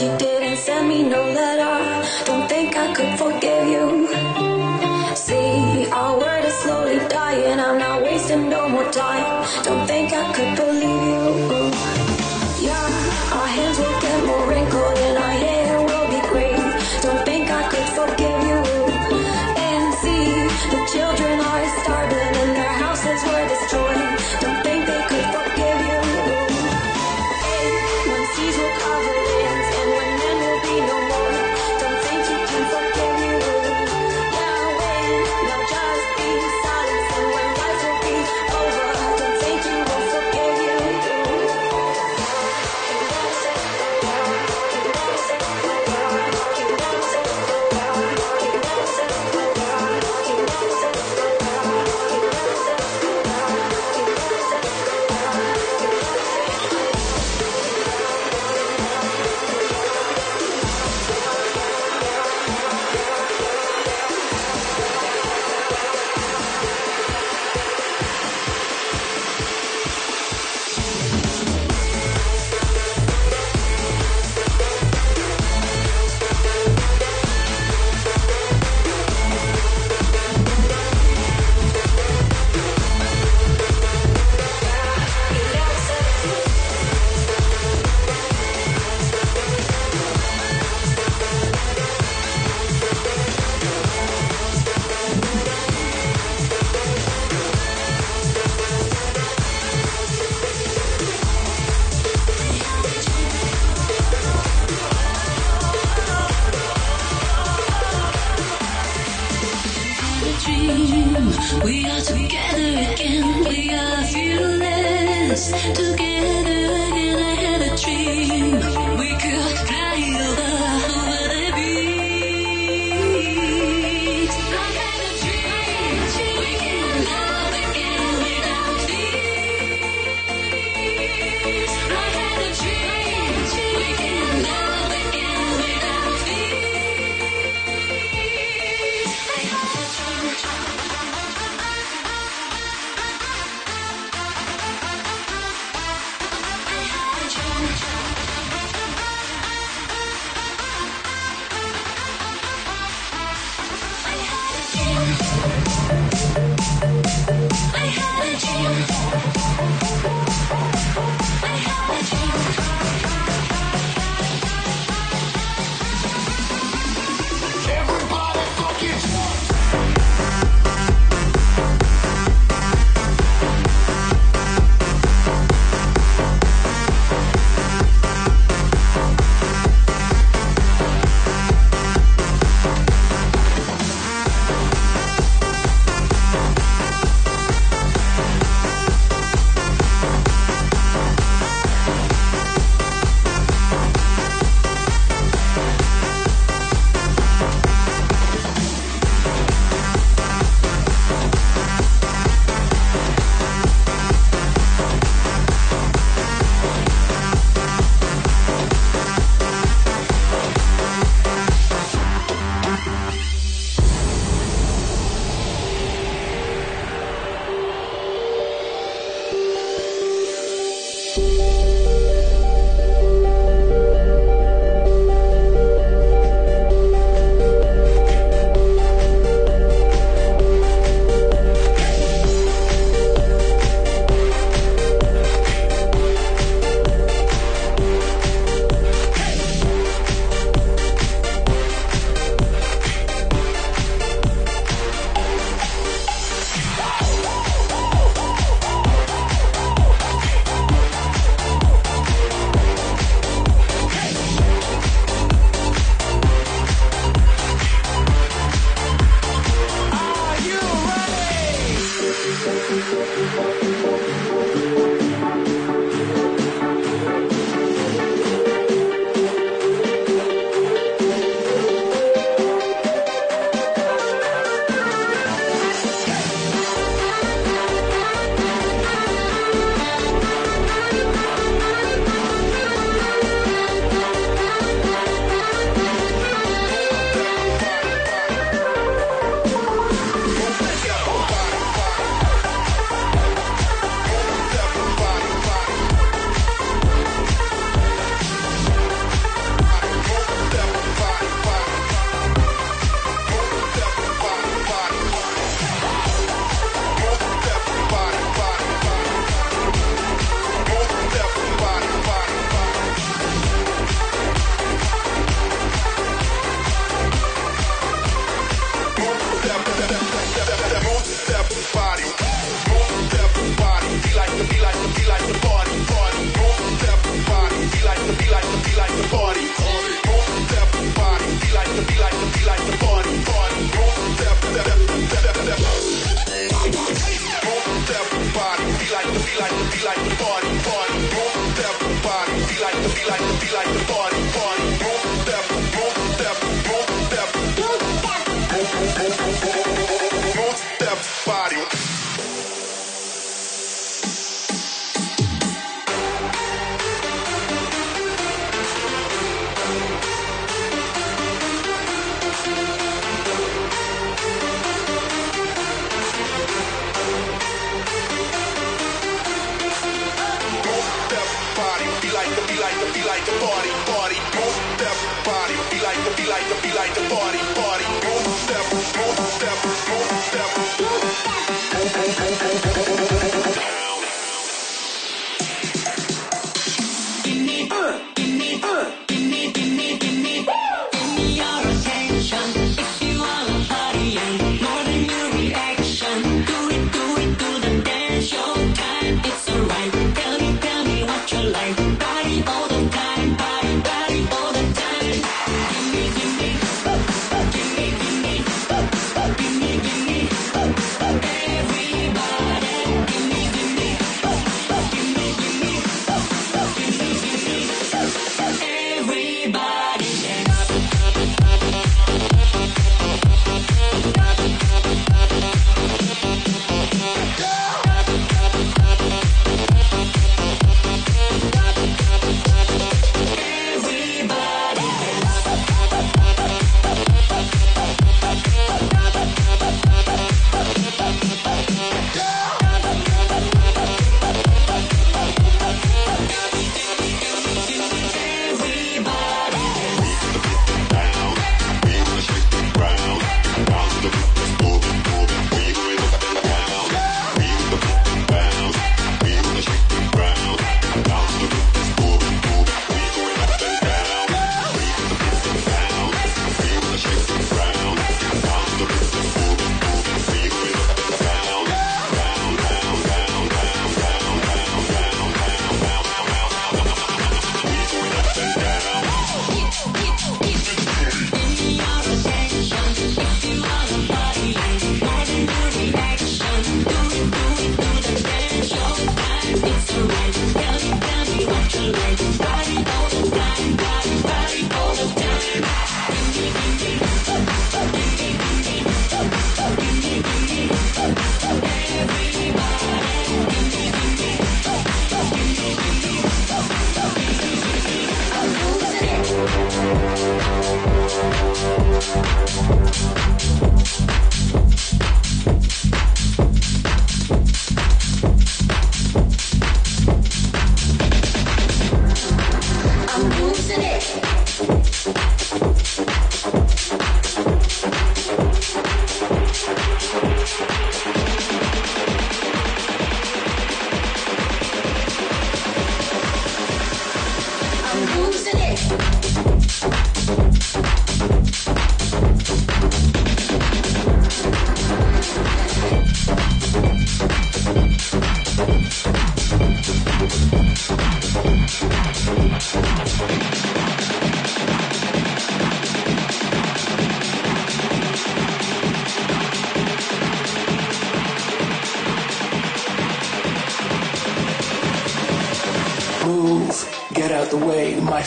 you didn't send me no letter. Don't think I could forgive you. See, our word is slowly dying. I'm not wasting no more time. Don't think I could.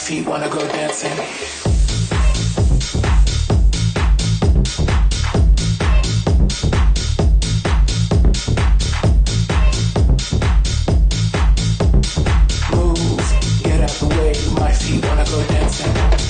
feet wanna go dancing. My feet wanna go dancing.